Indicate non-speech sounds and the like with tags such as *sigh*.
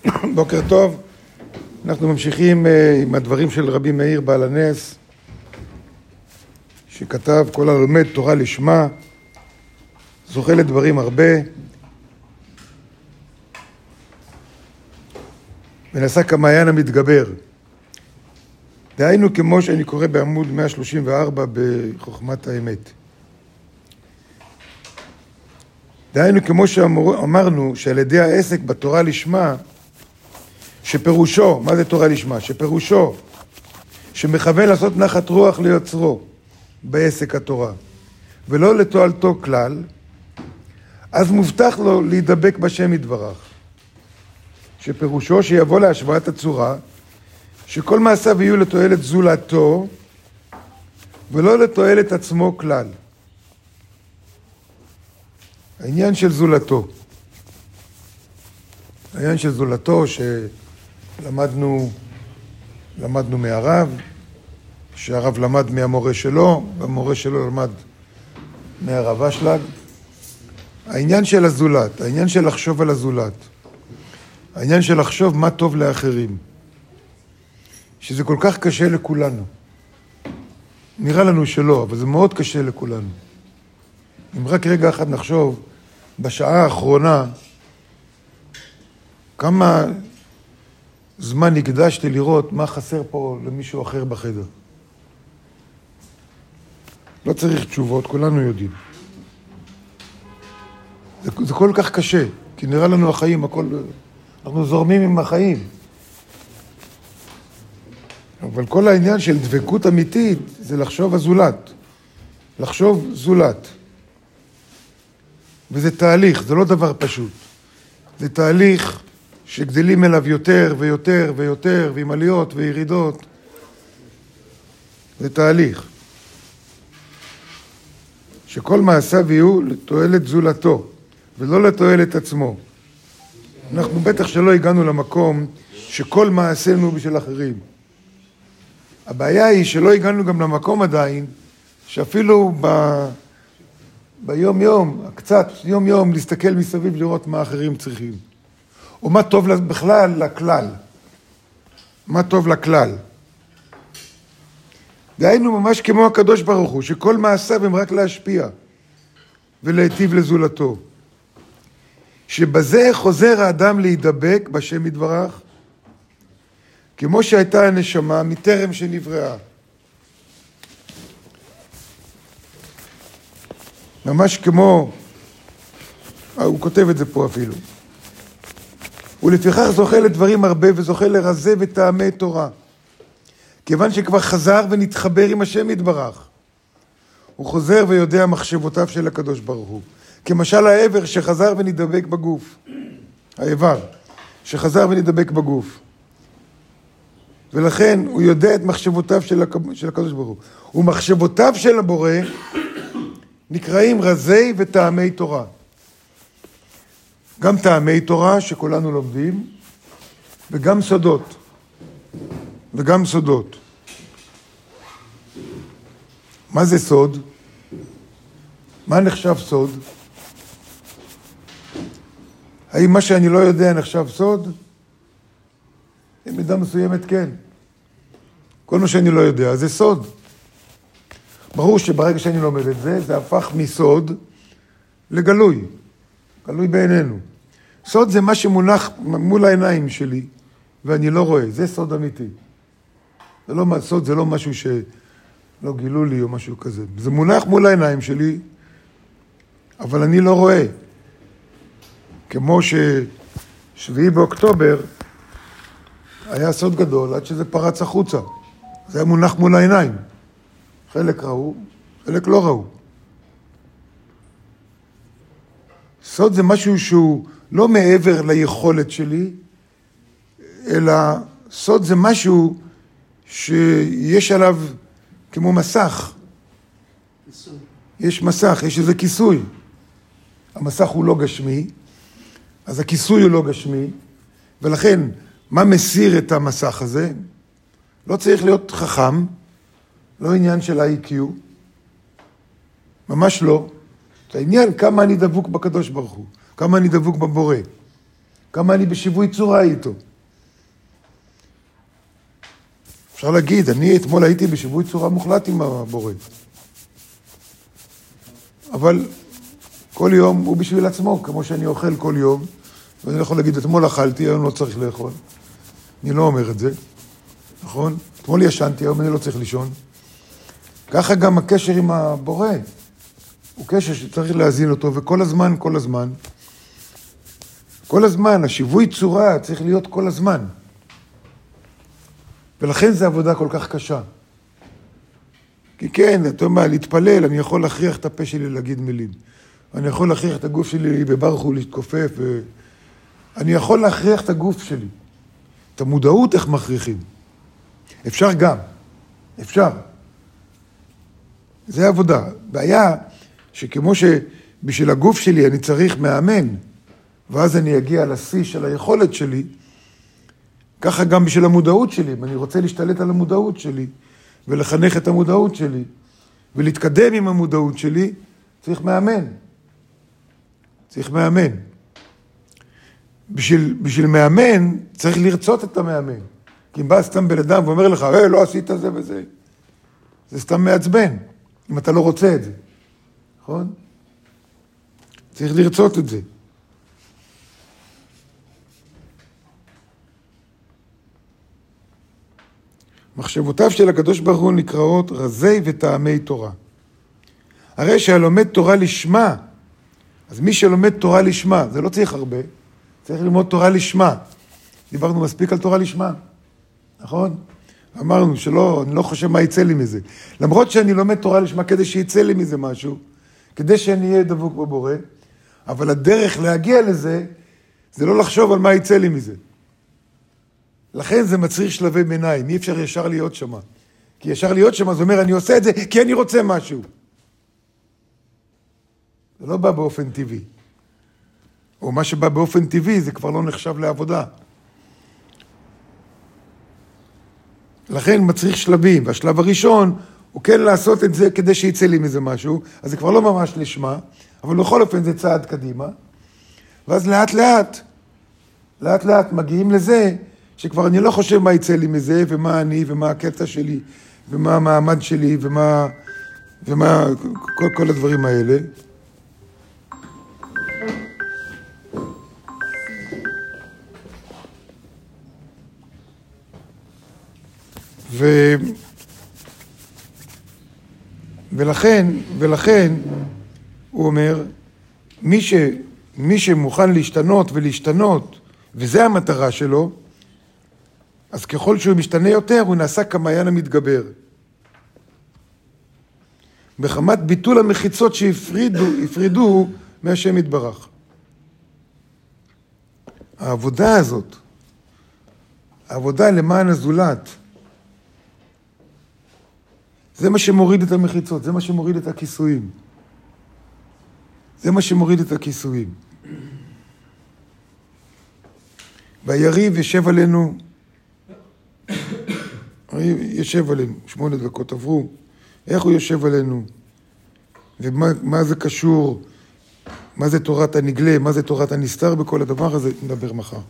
*coughs* בוקר טוב, אנחנו ממשיכים אה, עם הדברים של רבי מאיר בעל הנס, שכתב כל הלומד תורה לשמה, זוכה לדברים הרבה, ונעשה כמעיין המתגבר. דהיינו כמו שאני קורא בעמוד 134 בחוכמת האמת. דהיינו, כמו שאמרנו, שעל ידי העסק בתורה לשמה, שפירושו, מה זה תורה לשמה? שפירושו שמכוון לעשות נחת רוח ליוצרו בעסק התורה, ולא לתועלתו כלל, אז מובטח לו להידבק בשם יתברך. שפירושו שיבוא להשוואת הצורה, שכל מעשיו יהיו לתועלת זולתו, ולא לתועלת עצמו כלל. העניין של זולתו. העניין של זולתו שלמדנו למדנו מהרב, שהרב למד מהמורה שלו, והמורה שלו למד מהרב אשלג. העניין של הזולת, העניין של לחשוב על הזולת, העניין של לחשוב מה טוב לאחרים, שזה כל כך קשה לכולנו. נראה לנו שלא, אבל זה מאוד קשה לכולנו. אם רק רגע אחד נחשוב בשעה האחרונה, כמה זמן הקדשתי לראות מה חסר פה למישהו אחר בחדר. לא צריך תשובות, כולנו יודעים. זה, זה כל כך קשה, כי נראה לנו החיים, הכל... אנחנו זורמים עם החיים. אבל כל העניין של דבקות אמיתית זה לחשוב הזולת. לחשוב זולת. וזה תהליך, זה לא דבר פשוט. זה תהליך שגדלים אליו יותר ויותר ויותר, ועם עליות וירידות. זה תהליך. שכל מעשיו יהיו לתועלת זולתו, ולא לתועלת עצמו. אנחנו בטח שלא הגענו למקום שכל מעשינו בשביל אחרים. הבעיה היא שלא הגענו גם למקום עדיין, שאפילו ב... ביום יום, קצת יום יום, להסתכל מסביב לראות מה אחרים צריכים. או מה טוב בכלל לכלל. מה טוב לכלל. דהיינו ממש כמו הקדוש ברוך הוא, שכל מעשיו הם רק להשפיע ולהיטיב לזולתו. שבזה חוזר האדם להידבק בשם יתברך, כמו שהייתה הנשמה מטרם שנבראה. ממש כמו, אה, הוא כותב את זה פה אפילו. ולפיכך זוכה לדברים הרבה וזוכה לרזה וטעמי תורה. כיוון שכבר חזר ונתחבר עם השם יתברך. הוא חוזר ויודע מחשבותיו של הקדוש ברוך הוא. כמשל האבר שחזר ונדבק בגוף. האיבר שחזר ונדבק בגוף. ולכן הוא יודע את מחשבותיו של, הקדוש ברוך הוא. ומחשבותיו של הבורא נקראים רזי וטעמי תורה. גם טעמי תורה שכולנו לומדים, וגם סודות. וגם סודות. מה זה סוד? מה נחשב סוד? האם מה שאני לא יודע נחשב סוד? במידה מסוימת כן. כל מה שאני לא יודע זה סוד. ברור שברגע שאני לומד את זה, זה הפך מסוד לגלוי, גלוי בעינינו. סוד זה מה שמונח מול העיניים שלי, ואני לא רואה, זה סוד אמיתי. זה לא, סוד זה לא משהו שלא גילו לי או משהו כזה. זה מונח מול העיניים שלי, אבל אני לא רואה. כמו ששביעי באוקטובר היה סוד גדול עד שזה פרץ החוצה. זה היה מונח מול העיניים. חלק ראו, חלק לא ראו. סוד זה משהו שהוא לא מעבר ליכולת שלי, אלא סוד זה משהו שיש עליו כמו מסך. כיסוי. יש מסך, יש איזה כיסוי. המסך הוא לא גשמי, אז הכיסוי הוא לא גשמי, ולכן, מה מסיר את המסך הזה? לא צריך להיות חכם, לא עניין של ה-IQ, ממש לא. זה העניין כמה אני דבוק בקדוש ברוך הוא, כמה אני דבוק בבורא. כמה אני בשיווי צורה איתו. אפשר להגיד, אני אתמול הייתי בשיווי צורה מוחלט עם הבורא. אבל כל יום הוא בשביל עצמו, כמו שאני אוכל כל יום, ואני לא יכול להגיד, אתמול אכלתי, היום לא צריך לאכול. אני לא אומר את זה, נכון? אתמול ישנתי, היום אני לא צריך לישון. ככה גם הקשר עם הבורא. הוא קשר שצריך להזין אותו, וכל הזמן, כל הזמן. כל הזמן, השיווי צורה צריך להיות כל הזמן. ולכן זו עבודה כל כך קשה. כי כן, אתה יודע מה, להתפלל, אני יכול להכריח את הפה שלי להגיד מילים. אני יכול להכריח את הגוף שלי בברך הוא להתכופף. ו... אני יכול להכריח את הגוף שלי. את המודעות איך מכריחים. אפשר גם, אפשר. זה עבודה. בעיה שכמו שבשביל הגוף שלי אני צריך מאמן, ואז אני אגיע לשיא של היכולת שלי, ככה גם בשביל המודעות שלי. אם אני רוצה להשתלט על המודעות שלי ולחנך את המודעות שלי ולהתקדם עם המודעות שלי, צריך מאמן. צריך מאמן. בשביל, בשביל מאמן צריך לרצות את המאמן. כי אם בא סתם בן אדם ואומר לך, אה, לא עשית זה וזה, זה סתם מעצבן, אם אתה לא רוצה את זה, נכון? צריך לרצות את זה. מחשבותיו של הקדוש ברוך הוא נקראות רזי וטעמי תורה. הרי שהלומד תורה לשמה, אז מי שלומד תורה לשמה, זה לא צריך הרבה, צריך ללמוד תורה לשמה. דיברנו מספיק על תורה לשמה, נכון? אמרנו שלא, אני לא חושב מה יצא לי מזה. למרות שאני לומד תורה לשמה כדי שיצא לי מזה משהו, כדי שאני אהיה דבוק בבורא, אבל הדרך להגיע לזה, זה לא לחשוב על מה יצא לי מזה. לכן זה מצריך שלבי ביניים, אי אפשר ישר להיות שם. כי ישר להיות שם, זה אומר, אני עושה את זה כי אני רוצה משהו. זה לא בא באופן טבעי. או מה שבא באופן טבעי, זה כבר לא נחשב לעבודה. לכן מצריך שלבים, והשלב הראשון הוא כן לעשות את זה כדי שיצא לי מזה משהו, אז זה כבר לא ממש לשמה, אבל בכל אופן זה צעד קדימה. ואז לאט לאט, לאט לאט מגיעים לזה שכבר אני לא חושב מה יצא לי מזה, ומה אני, ומה הקטע שלי, ומה המעמד שלי, ומה, ומה כל, כל הדברים האלה. ו... ולכן, ולכן, הוא אומר, מי, ש, מי שמוכן להשתנות ולהשתנות, וזו המטרה שלו, אז ככל שהוא משתנה יותר, הוא נעשה כמעיין המתגבר. מחמת ביטול המחיצות שהפרידו מהשם יתברך. העבודה הזאת, העבודה למען הזולת, זה מה שמוריד את המחיצות, זה מה שמוריד את הכיסויים. זה מה שמוריד את הכיסויים. והיריב יושב עלינו, יושב עלינו, שמונה דקות עברו, איך הוא יושב עלינו, ומה זה קשור, מה זה תורת הנגלה, מה זה תורת הנסתר בכל הדבר הזה, נדבר מחר.